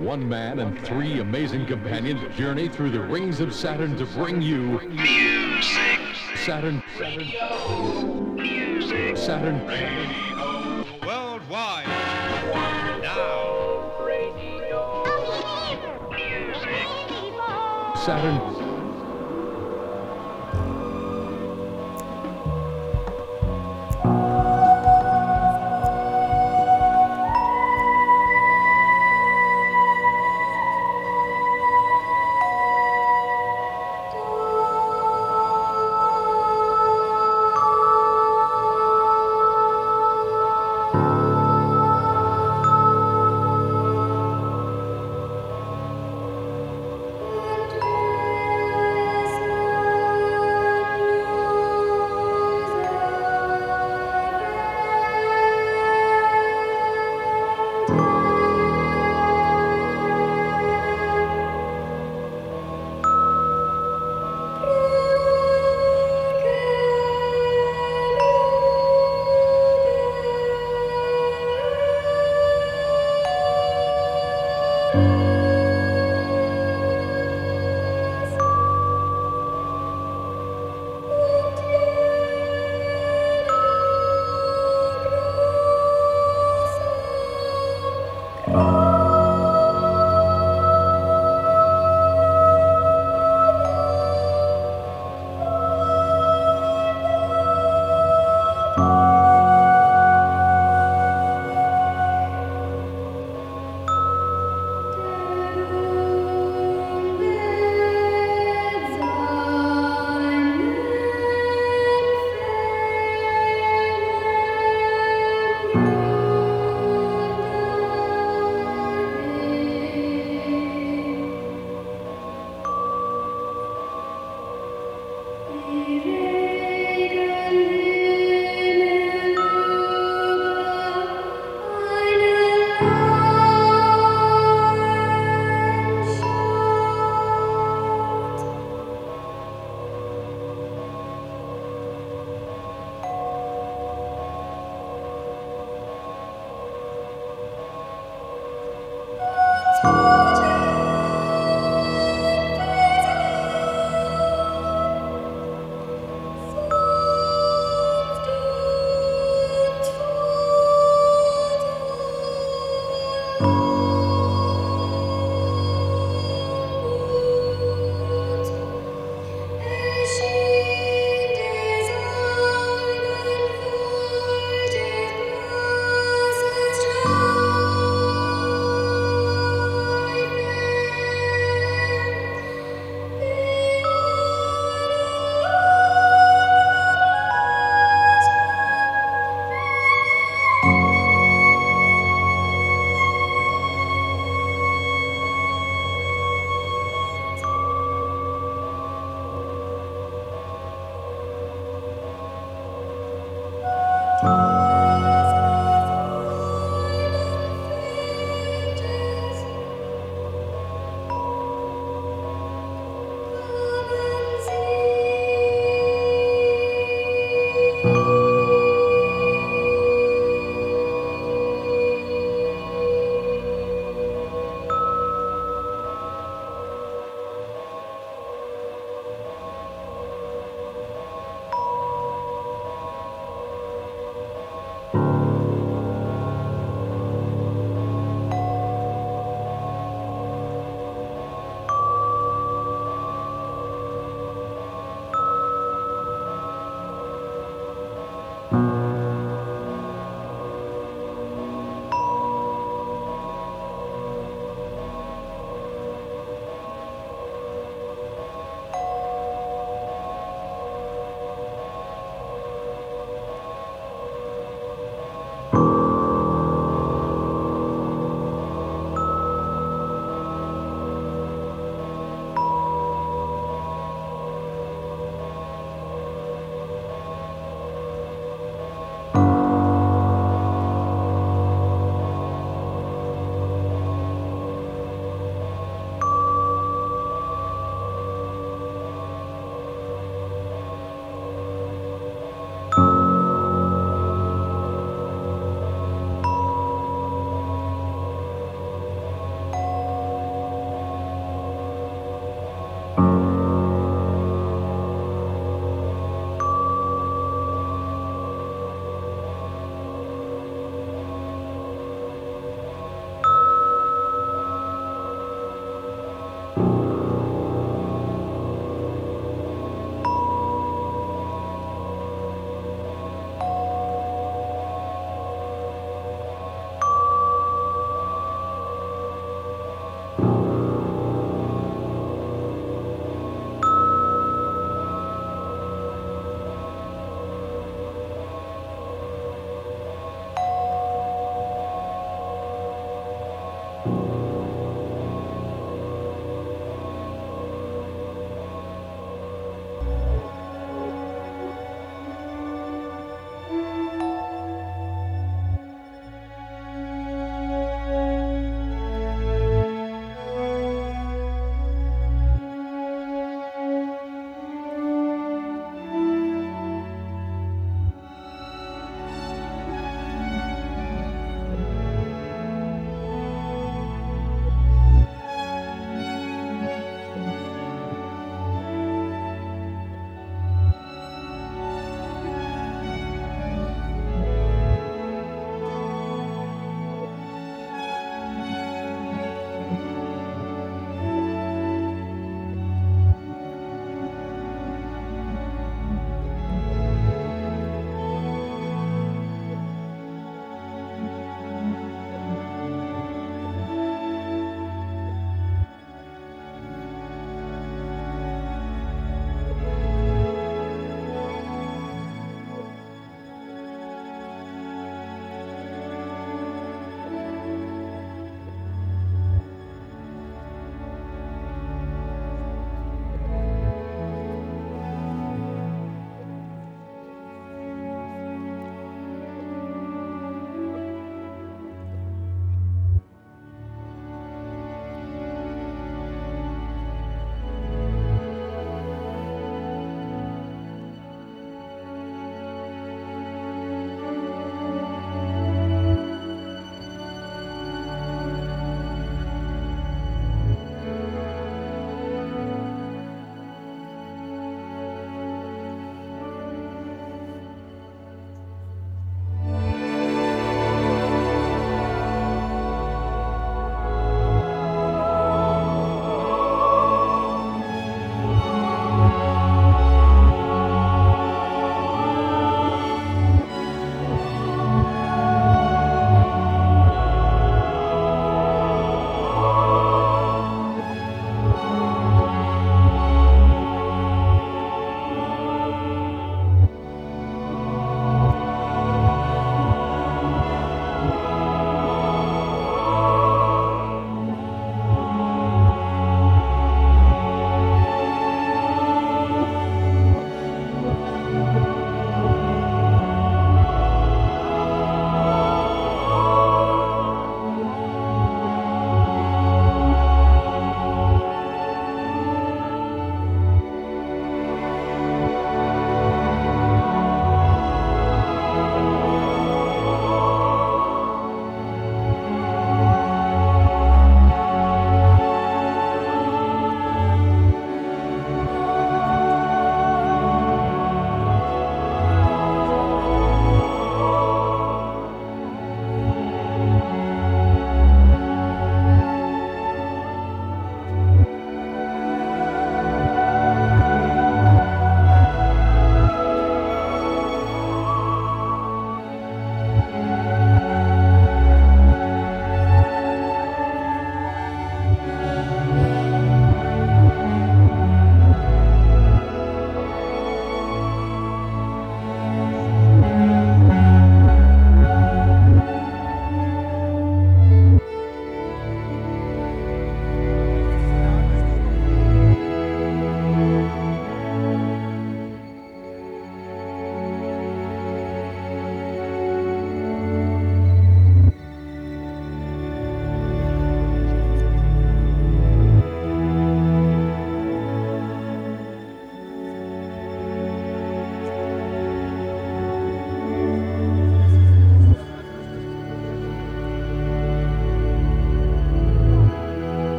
One man and three amazing companions journey through the rings of Saturn to bring you Music. Saturn. Saturn. Worldwide. Now. Saturn.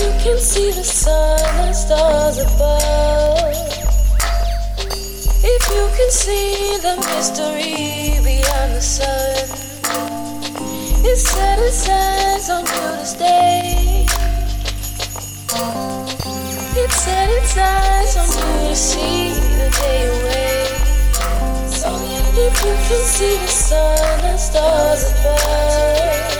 You can see the sun and stars above. If you can see the mystery beyond the sun, it's set its signs on you to stay. It's set on you to see the day away. If you can see the sun and stars above.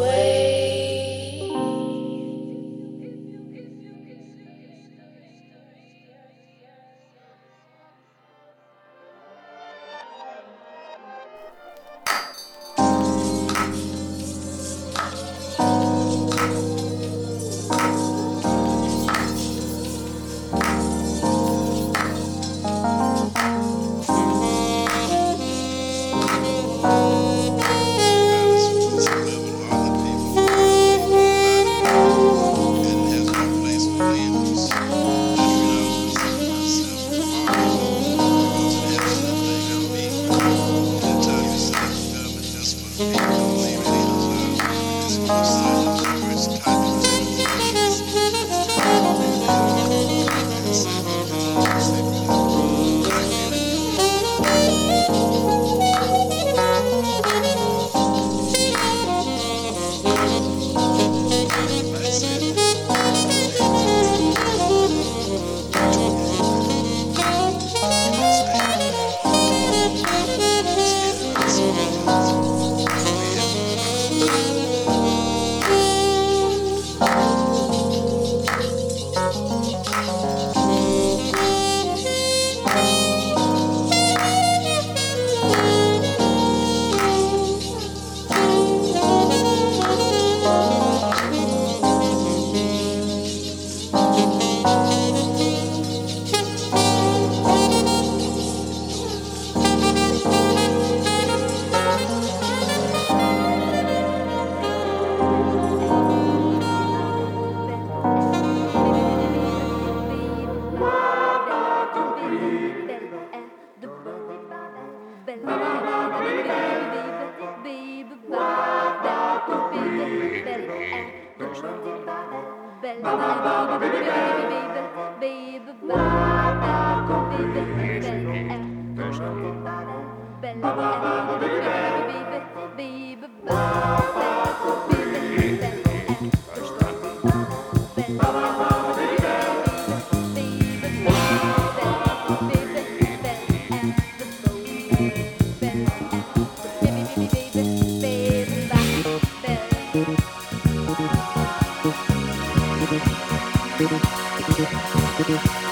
アハハハハ!